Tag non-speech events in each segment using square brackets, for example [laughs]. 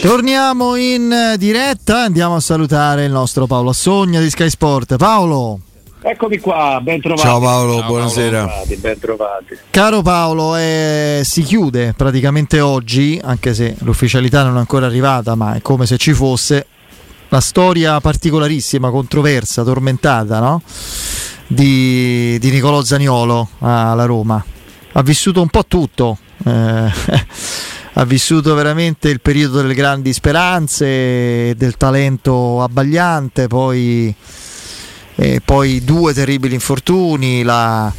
Torniamo in diretta, andiamo a salutare il nostro Paolo Assogna di Sky Sport. Paolo. Eccomi qua, ben trovati. Ciao Paolo, Ciao buonasera. Paolo, ben trovati. Caro Paolo, eh, si chiude praticamente oggi, anche se l'ufficialità non è ancora arrivata, ma è come se ci fosse, la storia particolarissima, controversa, tormentata, no? di, di Nicolò Zaniolo alla Roma. Ha vissuto un po' tutto. Eh, [laughs] ha vissuto veramente il periodo delle grandi speranze, del talento abbagliante, poi, eh, poi due terribili infortuni, la,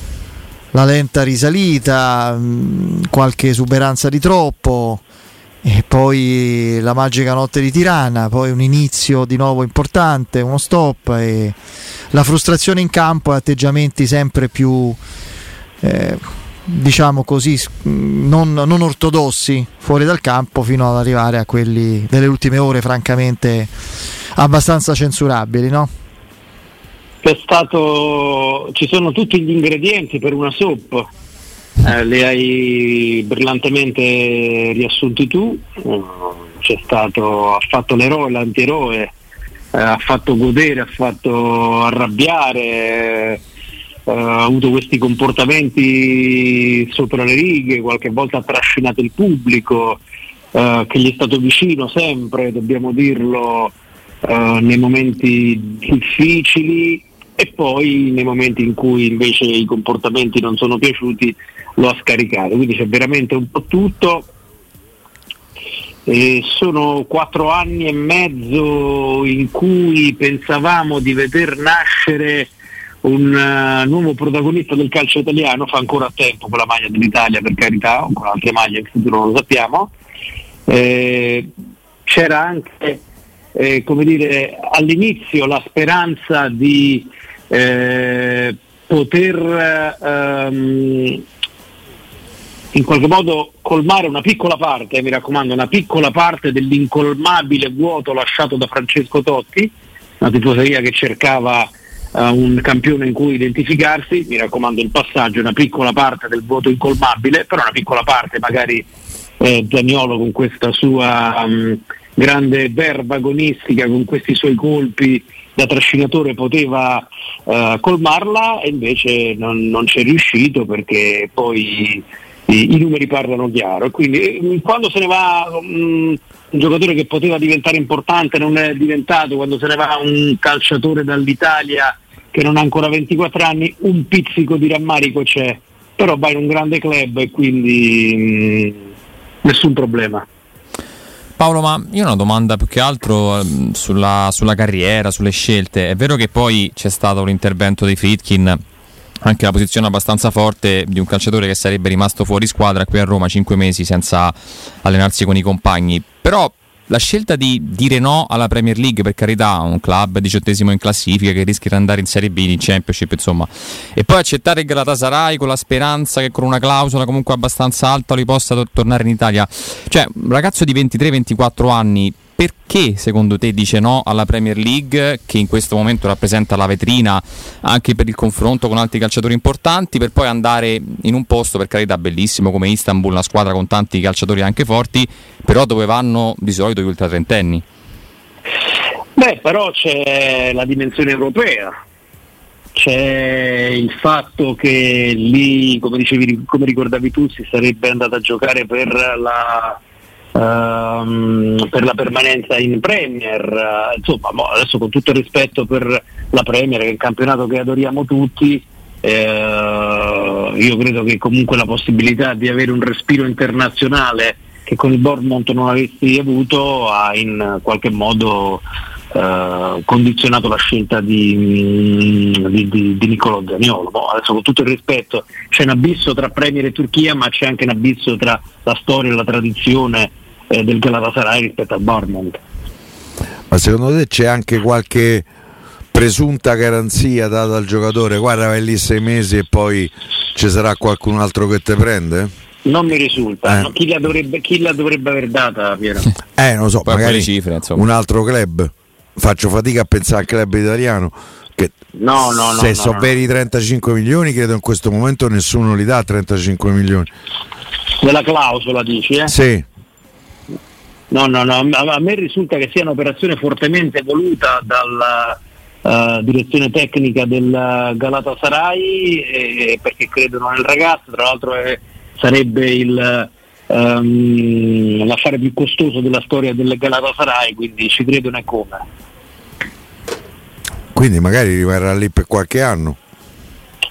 la lenta risalita, mh, mm, qualche esuberanza di troppo, e poi la magica notte di Tirana, poi un inizio di nuovo importante, uno stop e la frustrazione in campo e atteggiamenti sempre più eh, diciamo così non, non, ortodossi fuori dal campo fino ad arrivare a quelli delle ultime ore francamente abbastanza censurabili no? Stato, ci sono tutti gli ingredienti per una soup eh, le hai brillantemente riassunti tu, c'è stato, ha fatto l'eroe, l'antieroe, eh, ha fatto godere, ha fatto arrabbiare, eh, ha avuto questi comportamenti sopra le righe, qualche volta ha trascinato il pubblico, eh, che gli è stato vicino sempre, dobbiamo dirlo, eh, nei momenti difficili e poi nei momenti in cui invece i comportamenti non sono piaciuti lo ha scaricato, quindi c'è veramente un po' tutto. E sono quattro anni e mezzo in cui pensavamo di veder nascere un uh, nuovo protagonista del calcio italiano, fa ancora tempo con la maglia dell'Italia per carità, o con altre maglie in futuro non lo sappiamo. Eh, c'era anche eh, dire, all'inizio la speranza di eh, poter ehm, in qualche modo colmare una piccola parte, eh, mi raccomando, una piccola parte dell'incolmabile vuoto lasciato da Francesco Totti, una tifoseria che cercava uh, un campione in cui identificarsi, mi raccomando il passaggio, una piccola parte del vuoto incolmabile, però una piccola parte magari eh, Zaniolo con questa sua um, grande verba agonistica, con questi suoi colpi da trascinatore poteva uh, colmarla e invece non, non c'è riuscito perché poi i, i numeri parlano chiaro. Quindi eh, quando se ne va um, un giocatore che poteva diventare importante non è diventato, quando se ne va un calciatore dall'Italia che non ha ancora 24 anni, un pizzico di rammarico c'è, però va in un grande club e quindi mh, nessun problema. Paolo, ma io ho una domanda più che altro ehm, sulla, sulla, carriera, sulle scelte. È vero che poi c'è stato l'intervento di Fritkin anche la posizione abbastanza forte di un calciatore che sarebbe rimasto fuori squadra qui a Roma 5 mesi senza allenarsi con i compagni. Però la scelta di dire no alla Premier League, per carità, un club diciottesimo in classifica che rischia di andare in Serie B, in Championship, insomma, e poi accettare il Galatasaray con la speranza che con una clausola comunque abbastanza alta lui possa to- tornare in Italia. Cioè, un ragazzo di 23-24 anni perché secondo te dice no alla Premier League che in questo momento rappresenta la vetrina anche per il confronto con altri calciatori importanti per poi andare in un posto per carità bellissimo come Istanbul, una squadra con tanti calciatori anche forti, però dove vanno di solito gli ultratrentenni? Beh, però c'è la dimensione europea, c'è il fatto che lì, come, dicevi, come ricordavi tu, si sarebbe andato a giocare per la ehm, per la permanenza in Premier, uh, insomma adesso con tutto il rispetto per la Premier che è il campionato che adoriamo tutti, eh, io credo che comunque la possibilità di avere un respiro internazionale che con il Bournemouth non avessi avuto ha in qualche modo Uh, condizionato la scelta di, di, di, di Niccolò Zaniolo. Boh, adesso con tutto il rispetto c'è un abisso tra Premier e Turchia, ma c'è anche un abisso tra la storia e la tradizione eh, del Galatasaray rispetto al Bournemouth. Ma secondo te c'è anche qualche presunta garanzia data al giocatore? Guarda, vai lì sei mesi e poi ci sarà qualcun altro che te prende? Non mi risulta, eh. chi, la dovrebbe, chi, la dovrebbe, aver data Piero? [laughs] Eh, non so, Poi magari cifre, un altro club. Faccio fatica a pensare al club italiano che no, no, no, se no, so no. veri 35 milioni, credo in questo momento nessuno li dà 35 milioni. Della clausola dici, eh? Sì. No, no, no, a me risulta che sia un'operazione fortemente voluta dalla uh, direzione tecnica del Galatasaray eh, perché credono nel ragazzo, tra l'altro è, sarebbe il, um, l'affare più costoso della storia del Galatasaray, quindi ci credono e come. Quindi magari rimarrà lì per qualche anno.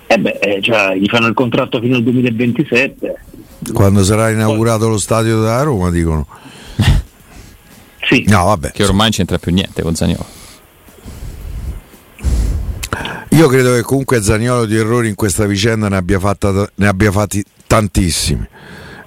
Eh beh, eh, cioè, gli fanno il contratto fino al 2027. Quando sarà inaugurato lo stadio della Roma, dicono. Sì. No, vabbè. Che ormai non c'entra più niente con Zagnolo. Io credo che comunque Zagnolo di errori in questa vicenda ne abbia, fatta, ne abbia fatti tantissimi.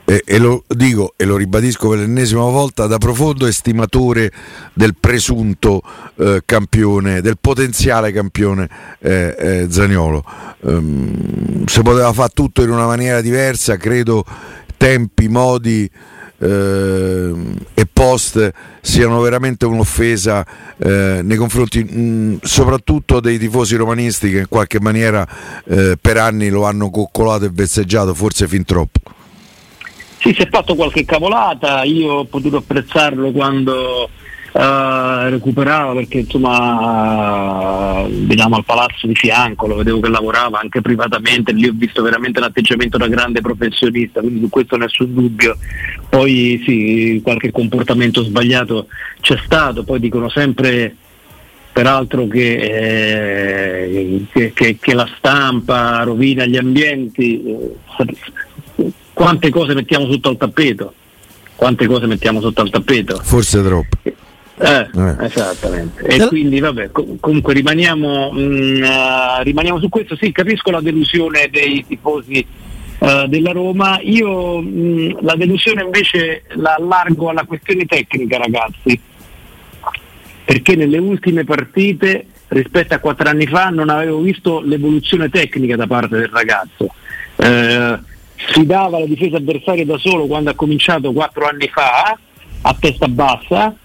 E, e, lo dico e lo ribadisco per l'ennesima volta da profondo estimatore del presunto eh, campione, del potenziale campione eh, eh, Zagnolo. Um, se poteva fare tutto in una maniera diversa, credo tempi, modi eh, e post siano veramente un'offesa eh, nei confronti mh, soprattutto dei tifosi romanisti che in qualche maniera eh, per anni lo hanno coccolato e vezzeggiato, forse fin troppo. Sì, si è fatto qualche cavolata, io ho potuto apprezzarlo quando Uh, recuperava perché insomma uh, diciamo al palazzo di fianco lo vedevo che lavorava anche privatamente lì ho visto veramente l'atteggiamento da grande professionista quindi su questo nessun dubbio. Poi sì qualche comportamento sbagliato c'è stato poi dicono sempre peraltro che, eh, che, che, che la stampa rovina gli ambienti eh, quante cose mettiamo sotto al tappeto? Quante cose mettiamo sotto al tappeto? Forse troppo eh, eh. Esattamente. E quindi vabbè, comunque rimaniamo, mh, mm, uh, rimaniamo, su questo, sì, capisco la delusione dei tifosi uh, della Roma, io mh, mm, la delusione invece la allargo alla questione tecnica ragazzi, perché nelle ultime partite rispetto a quattro anni fa non avevo visto l'evoluzione tecnica da parte del ragazzo. Eh, sfidava la difesa avversaria da solo quando ha cominciato quattro anni fa a testa bassa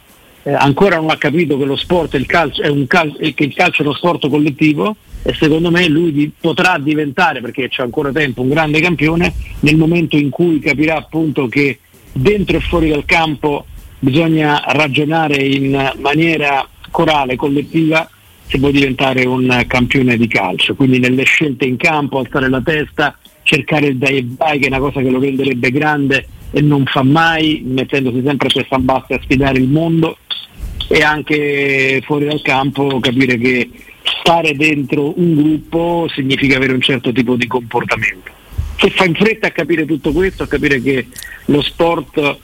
eh, ancora non ha capito che lo sport il calcio è un cal- che il calcio è uno sport collettivo e secondo me lui di- potrà diventare, perché c'è ancora tempo, un grande campione nel momento in cui capirà appunto che dentro e fuori dal campo bisogna ragionare in maniera corale, collettiva se vuoi diventare un campione di calcio. Quindi nelle scelte in campo, alzare la testa, cercare il dai e vai che è una cosa che lo renderebbe grande e non fa mai, mettendosi sempre a testa bassa a sfidare il mondo e anche fuori dal campo capire che stare dentro un gruppo significa avere un certo tipo di comportamento. Se fa in fretta a capire tutto questo, a capire che lo sport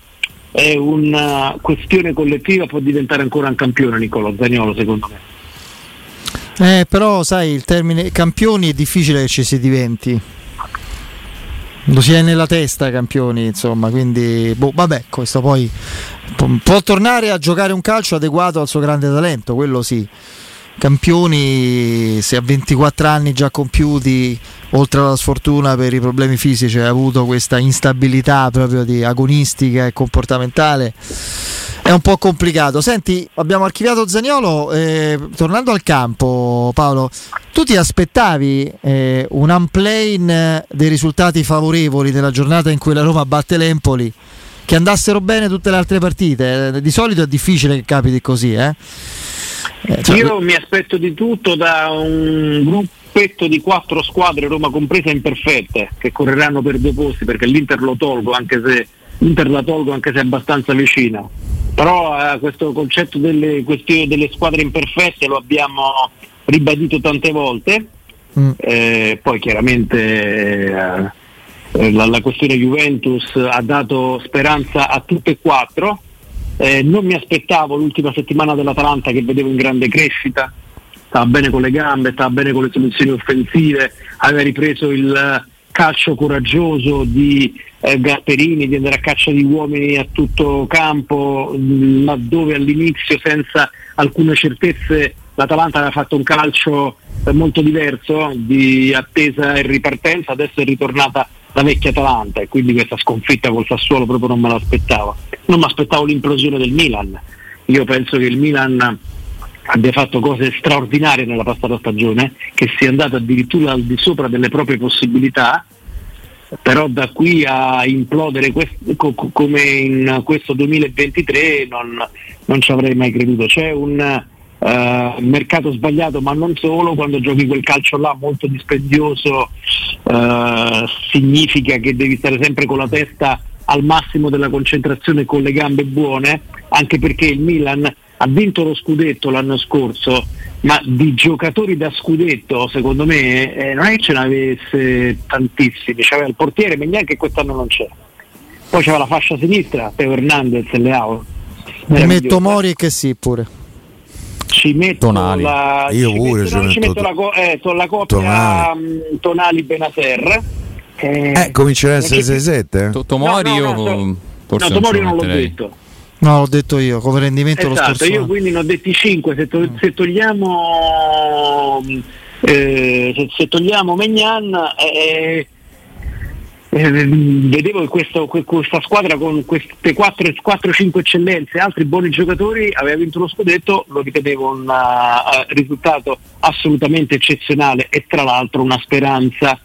è una questione collettiva, può diventare ancora un campione Nicola Zagnolo secondo me. Eh, però sai, il termine campioni è difficile che ci si diventi. Lo si è nella testa campioni, insomma, quindi boh, vabbè, questo poi può tornare a giocare un calcio adeguato al suo grande talento, quello sì. Campioni, se a 24 anni già compiuti, oltre alla sfortuna per i problemi fisici, ha avuto questa instabilità proprio di agonistica e comportamentale, è un po' complicato. Senti, abbiamo archiviato Zaniolo, eh, tornando al campo, Paolo, tu ti aspettavi eh, un unplane dei risultati favorevoli della giornata in cui la Roma batte l'Empoli? che andassero bene tutte le altre partite. Eh, di solito è difficile che capiti così. Eh? Eh, cioè... Io mi aspetto di tutto da un gruppetto di quattro squadre, Roma compresa, imperfette, che correranno per due posti perché l'Inter lo tolgo anche se l'Inter la tolgo anche se è abbastanza vicina. Però eh, questo concetto delle, delle squadre imperfette lo abbiamo ribadito tante volte. Mm. Eh, poi chiaramente eh, eh, la, la, questione Juventus ha dato speranza a tutte e quattro. Eh, non mi aspettavo l'ultima settimana dell'Atalanta che vedevo in grande crescita, stava bene con le gambe, stava bene con le soluzioni offensive, aveva ripreso il calcio coraggioso di eh, Gasperini, di andare a caccia di uomini a tutto campo, ma dove all'inizio senza alcune certezze l'Atalanta aveva fatto un calcio eh, molto diverso di attesa e ripartenza, adesso è ritornata la vecchia Atalanta e quindi questa sconfitta col Sassuolo proprio non me l'aspettavo. Non mi aspettavo l'implosione del Milan. Io penso che il Milan abbia fatto cose straordinarie nella passata stagione, che sia andato addirittura al di sopra delle proprie possibilità. però da qui a implodere quest- co- come in questo 2023 non, non ci avrei mai creduto. C'è un uh, mercato sbagliato, ma non solo, quando giochi quel calcio là molto dispendioso uh, significa che devi stare sempre con la testa al massimo della concentrazione con le gambe buone, anche perché il Milan ha vinto lo scudetto l'anno scorso, ma di giocatori da scudetto secondo me eh, non è che ce n'avesse tantissimi, c'aveva il portiere Megnan che quest'anno non c'è. Poi c'era la fascia sinistra, Teo Hernandez e Leao. Mi metto Mori e che sì pure. Ci metto Tonali. la, Io ci pure metto, ci no, ci metto la, co- eh, la coppia Tonali. mh, Tonali Benaser. che- Eh, comincerà a essere perché- 6-7? Eh? To- Tomori No, no, io forse no, non Tomori non l'ho detto. No, l'ho detto io, come rendimento lo Esatto, scorso io quindi ne ho detti 5, se, to- se togliamo eh, se, se togliamo Megnan eh, eh, vedevo che questo- que- questa squadra con queste 4-5 eccellenze, altri buoni giocatori, aveva vinto lo scudetto, lo ritenevo un uh, risultato assolutamente eccezionale e tra l'altro una speranza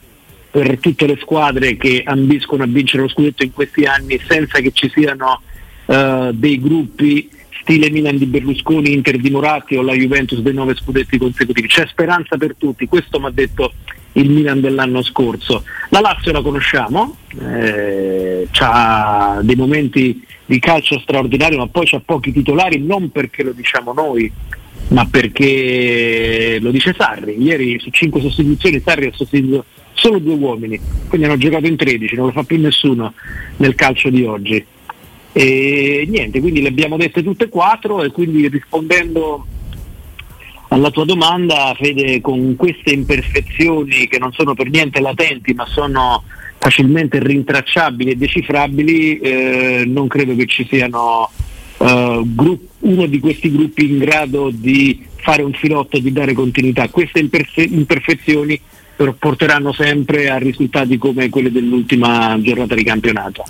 per tutte le squadre che ambiscono a vincere lo scudetto in questi anni senza che ci siano eh, dei gruppi stile Milan di Berlusconi, Inter di Moratti o la Juventus dei nove scudetti consecutivi. C'è speranza per tutti, questo mi ha detto il Milan dell'anno scorso. La Lazio la conosciamo, eh, ha dei momenti di calcio straordinario, ma poi c'ha pochi titolari, non perché lo diciamo noi, ma perché lo dice Sarri. Ieri su cinque sostituzioni Sarri ha sostituito solo due uomini, quindi hanno giocato in 13, non lo fa più nessuno nel calcio di oggi. E niente, quindi le abbiamo dette tutte e quattro e quindi rispondendo alla tua domanda, Fede, con queste imperfezioni che non sono per niente latenti ma sono facilmente rintracciabili e decifrabili, eh, non credo che ci siano eh, gru- uno di questi gruppi in grado di fare un filotto e di dare continuità. Queste imperfe- imperfezioni per- porteranno sempre a risultati come quelli dell'ultima giornata di campionato.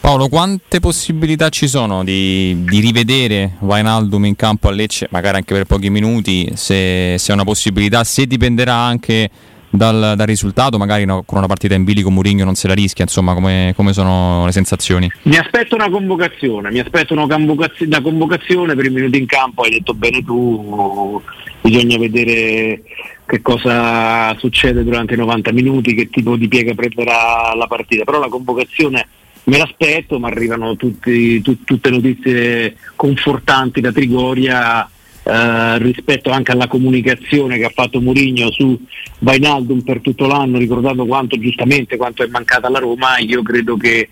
Paolo, quante possibilità ci sono di, di rivedere Wijnaldum in campo a Lecce, magari anche per pochi minuti, se, se è una possibilità, se dipenderà anche dal, dal risultato, magari no- con una partita in bilico Mourinho non se la rischia, insomma, come, come sono le sensazioni? Mi aspetto una convocazione, mi aspetto una, convocaz- una convocazione per i minuti in campo, hai detto bene tu, bisogna vedere che cosa succede durante i 90 minuti, che tipo di piega prenderà la partita, però la convocazione me l'aspetto, ma arrivano tutti- tu- tutte notizie confortanti da Trigoria eh, rispetto anche alla comunicazione che ha fatto Mourinho su Vainaldum per tutto l'anno, ricordando quanto giustamente quanto è mancata alla Roma, io credo che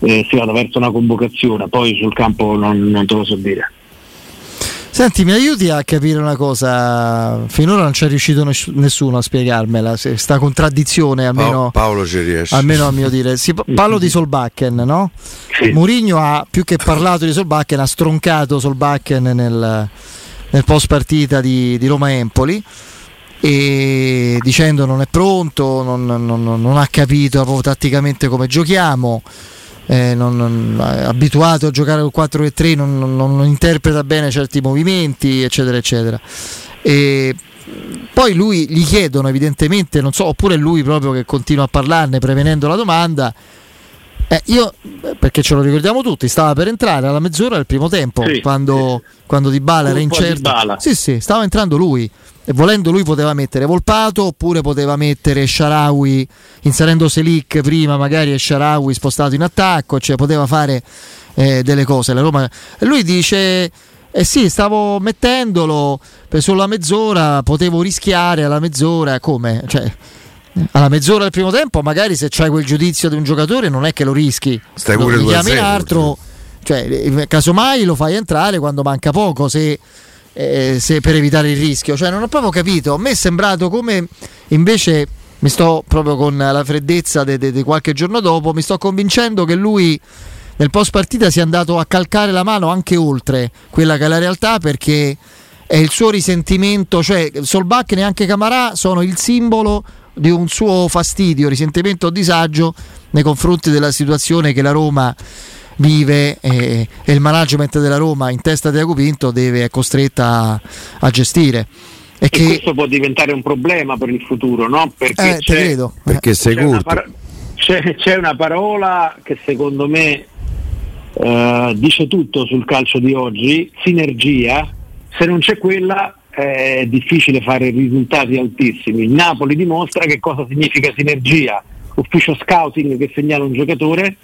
eh, si vada verso una convocazione, poi sul campo non, non te lo so dire. Senti, mi aiuti a capire una cosa. Finora non c'è riuscito ness- nessuno a spiegarmela. se- Sta contraddizione, almeno, Pa- Paolo ci riesce. almeno a mio dire. Si, [laughs] parlo di Solbakken, no? Sì. Mourinho ha più che parlato di Solbakken, ha stroncato Solbakken nel, nel post partita di, di Roma-Empoli e dicendo non è pronto, non, non- non- non ha capito proprio tatticamente come giochiamo. Eh, non- non- abituato a giocare col 4-3, non, non- non interpreta bene certi movimenti, eccetera, eccetera. E poi lui gli chiedono evidentemente, non so, oppure lui proprio che continua a parlarne prevenendo la domanda. Eh, io, perché ce lo ricordiamo tutti, stava per entrare alla mezz'ora del primo tempo, Sì, quando, quando Di Bala era incerto. Sì, sì, stava entrando lui. E volendo lui poteva mettere Volpato oppure poteva mettere Sharawi inserendo Selic prima magari e Sharawi spostato in attacco, cioè poteva fare eh, delle cose. La Roma... Lui dice eh sì, stavo mettendolo per solo la mezz'ora, potevo rischiare alla mezz'ora, come? Cioè, alla mezz'ora del primo tempo, magari se c'hai quel giudizio di un giocatore non è che lo rischi. Stai pure lo 2 a chiami in 0, altro, cioè, eh, casomai lo fai entrare quando manca poco, se, eh, se per evitare il rischio. Cioè, non ho proprio capito. A me è sembrato come invece mi sto proprio con la freddezza di qualche giorno dopo, mi sto convincendo che lui nel post partita sia andato a calcare la mano anche oltre quella che è la realtà perché è il suo risentimento, cioè Solbach e neanche Camarà sono il simbolo di un suo fastidio, risentimento o disagio nei confronti della situazione che la Roma vive e, e il management della Roma in testa di Agupinto deve è costretta a, a gestire. E E che questo può diventare un problema per il futuro, no? Perché eh, c'è- credo. Perché sei c'è una, para- c'è, c'è una parola che secondo me eh, dice tutto sul calcio di oggi, sinergia, se non c'è quella è difficile fare risultati altissimi. Il Napoli dimostra che cosa significa sinergia, ufficio scouting che segnala un giocatore,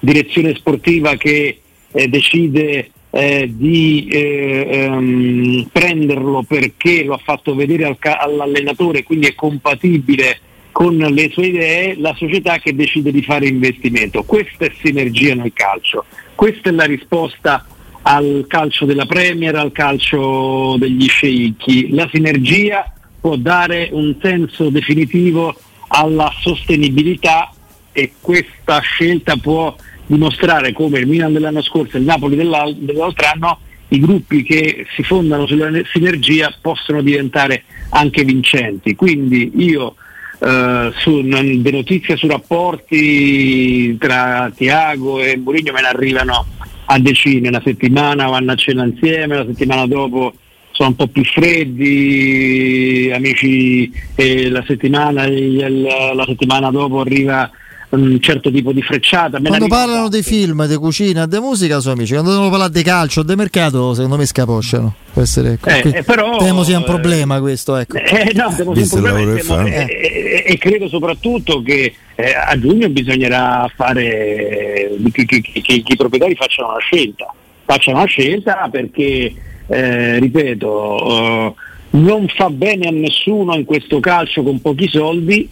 direzione sportiva che eh, decide eh, di eh, ehm, prenderlo perché lo ha fatto vedere al ca- all'allenatore, quindi è compatibile con le sue idee, la società che decide di fare investimento. Questa è sinergia nel calcio, questa è la risposta al calcio della Premier, al calcio degli sceicchi. La sinergia può dare un senso definitivo alla sostenibilità e questa scelta può dimostrare come il Milan dell'anno scorso e il Napoli dell'altro anno i gruppi che si fondano sulla sinergia possono diventare anche vincenti. Quindi io eh, su, le notizie su rapporti tra Tiago e Mourinho me ne arrivano a decine, una settimana vanno a cena insieme, la settimana dopo sono un po' più freddi, amici, e la settimana, la settimana dopo arriva un certo tipo di frecciata. Quando parlano di film, di cucina, di musica sono amici, quando devono parlare di calcio, di mercato, secondo me scaposciano. Può essere eh, eh, però, temo sia un problema eh, questo. Ecco. Eh, no, temo sia un problema e, temo, e, e, credo soprattutto che eh, a giugno bisognerà fare che, che, che, che, i proprietari facciano una scelta. Facciano una scelta perché, eh, ripeto, non fa bene a nessuno in questo calcio con pochi soldi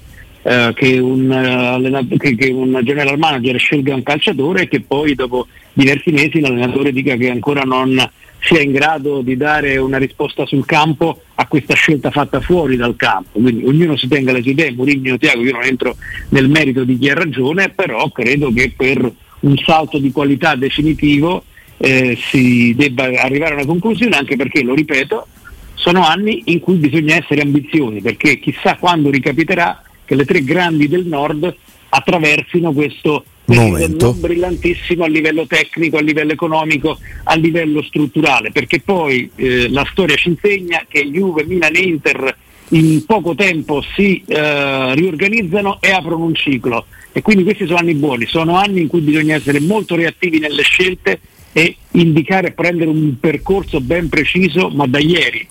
eh, che, un, uh, che, che, un, general manager scelga un calciatore e che poi dopo diversi mesi l'allenatore dica che ancora non sia in grado di dare una risposta sul campo a questa scelta fatta fuori dal campo. Quindi ognuno si tenga le sue idee, Mourinho Tiago, io non entro nel merito di chi ha ragione, però credo che per un salto di qualità definitivo eh, si debba arrivare a una conclusione, anche perché, lo ripeto, sono anni in cui bisogna essere ambiziosi, perché chissà quando ricapiterà che le tre grandi del nord attraversino questo momento. non brillantissimo a livello tecnico, a livello economico, a livello strutturale, perché poi eh, la storia ci insegna che Juve, Milan e Inter in poco tempo si eh, riorganizzano e aprono un ciclo. E quindi questi sono anni buoni, sono anni in cui bisogna essere molto reattivi nelle scelte e indicare e prendere un percorso ben preciso, ma da ieri,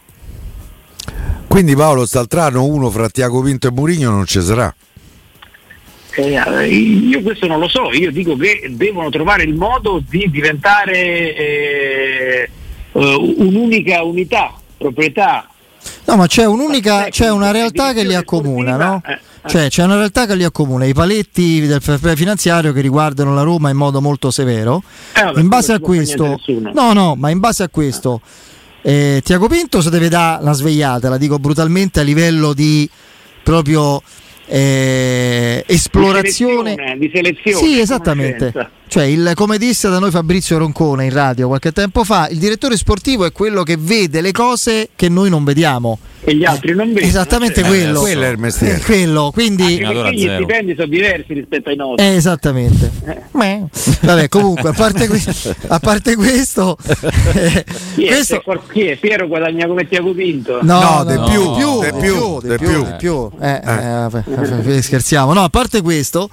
quindi Paolo Staltrano, uno fra Tiago Pinto e Murigno non ci sarà. Eh, io questo non lo so, io dico che devono trovare il modo di diventare eh, uh, un'unica unità, proprietà. No, ma c'è un'unica, c'è una realtà che li accomuna, no? Eh, eh. Cioè, c'è una realtà che li accomuna, i paletti del finanziario che riguardano la Roma in modo molto severo. Eh, vabbè, in base a questo, no, no, ma in base a questo eh, Tiago Pinto se deve dare la svegliata, la dico brutalmente a livello di proprio eh, esplorazione. Di selezione, di selezione sì esattamente cioè il, come disse da noi Fabrizio Roncone in radio qualche tempo fa il direttore sportivo è quello che vede le cose che noi non vediamo e gli altri non vedono. Esattamente cioè, quello. Eh, quello è il mestiere. quello, quindi Anche gli stipendi sono diversi rispetto ai nostri. Eh, esattamente. Eh. Vabbè, comunque, a parte, que- a parte questo, [laughs] eh, chi, è, questo... chi, è, Piero guadagna come Tiago Pinto? No, no, de no, più, più, de più, de più, più, più. Eh, eh. scherziamo. No, a parte questo,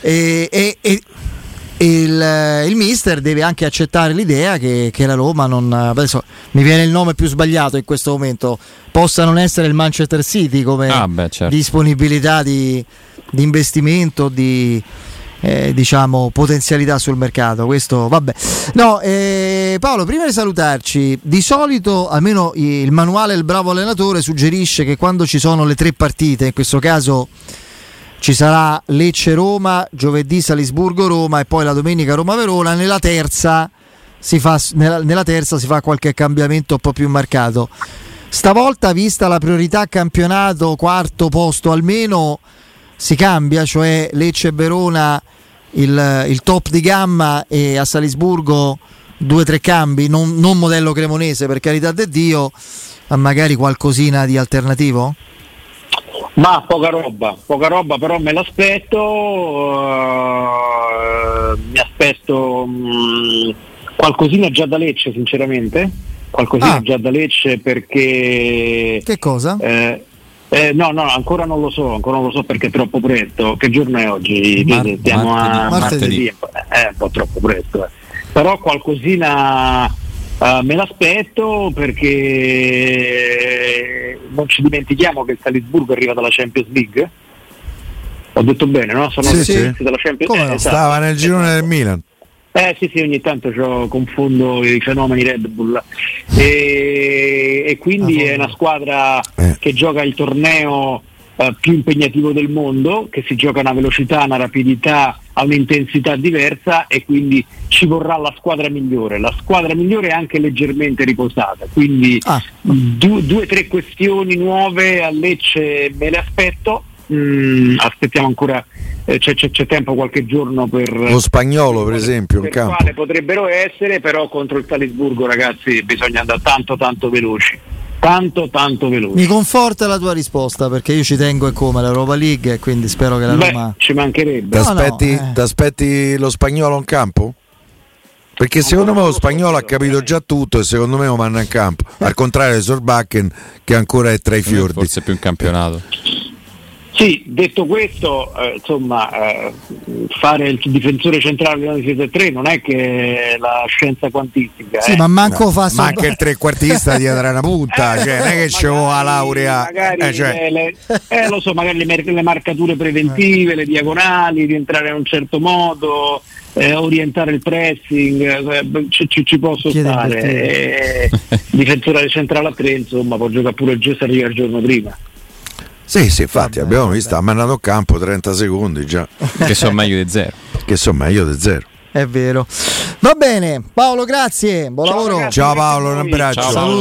e il, il, mister deve anche accettare l'idea che, che, la Roma non adesso mi viene il nome più sbagliato in questo momento. Possa non essere il Manchester City come ah beh, certo. disponibilità di, di, investimento di eh, diciamo potenzialità sul mercato. Questo vabbè. No eh, Paolo prima di salutarci di solito almeno il manuale il bravo allenatore suggerisce che quando ci sono le tre partite in questo caso ci sarà Lecce-Roma, giovedì Salisburgo-Roma e poi la domenica Roma-Verona. Nella terza, fa, nella, nella terza si fa qualche cambiamento un po' più marcato. Stavolta, vista la priorità campionato, quarto posto almeno, si cambia, cioè Lecce-Verona il, il top di gamma e a Salisburgo due o tre cambi, non, non modello cremonese per carità di Dio, ma magari qualcosina di alternativo? Ma poca roba, poca roba però me l'aspetto, uh, mi aspetto um, qualcosina già da Lecce sinceramente, qualcosina ah. già da Lecce perché... Che cosa? Eh, Eh, no, no, ancora non lo so, ancora non lo so perché è troppo presto. Che giorno è oggi? Mar- Siamo martedì. a Martedì. martedì, è un po' troppo presto. eh. Però qualcosina eh, me l'aspetto perché non ci dimentichiamo che il Salisburgo arriva dalla Champions League. Ho detto bene, no? Sono Sì, sì. della Champions Come eh, esatto. Stava nel girone del Milan. Eh sì sì, ogni tanto confondo i fenomeni Red Bull e, e quindi Ah, è una squadra Eh. che gioca il torneo eh, più impegnativo del mondo, che si gioca a una velocità, una rapidità, a un'intensità diversa e quindi ci vorrà la squadra migliore. La squadra migliore è anche leggermente riposata, quindi Ah. due, due o tre questioni nuove a Lecce me le aspetto. Mm, aspettiamo ancora, eh, c'è, c'è- c'è tempo qualche giorno per Lo spagnolo, per esempio, in per campo. quale potrebbero essere, però contro il Salisburgo ragazzi bisogna andare tanto tanto veloci. Tanto tanto veloci. Mi conforta la tua risposta perché io ci tengo e come l'Europa League e quindi spero che la Beh, Roma... ci mancherebbe. No, no, T'aspetti, eh. t'aspetti lo spagnolo in campo? Perché secondo me lo spagnolo ha capito già tutto e secondo me lo manda in campo. Al contrario di Sorbakken che ancora è tra i fiordi. Forse più in campionato. Sì, detto questo, eh, insomma, eh, fare il difensore centrale della difesa 3 non è che la scienza quantistica. Sì, eh. ma manco fa Ma anche il trequartista dietro una punta, Eh, cioè, non è che c'è la magari- laurea. magari eh, cioè, le, le- eh, lo so, magari le, mer- le marcature preventive, le diagonali, rientrare in un certo modo, eh, orientare il pressing, eh, ci, ci- ci posso Chiede stare. il Eh, difensore centrale a 3, insomma, può giocare pure il Gesù arriva il giorno prima. Sì, sì, infatti Vabbè, abbiamo vabbè. visto, ha mandato in campo 30 secondi già, [laughs] che sono meglio di zero. che sono meglio di zero. È vero. Va bene, Paolo, grazie. Buon Ciao, lavoro. ragazzi. Ciao Paolo, un abbraccio. Ciao, Saluto. Paolo.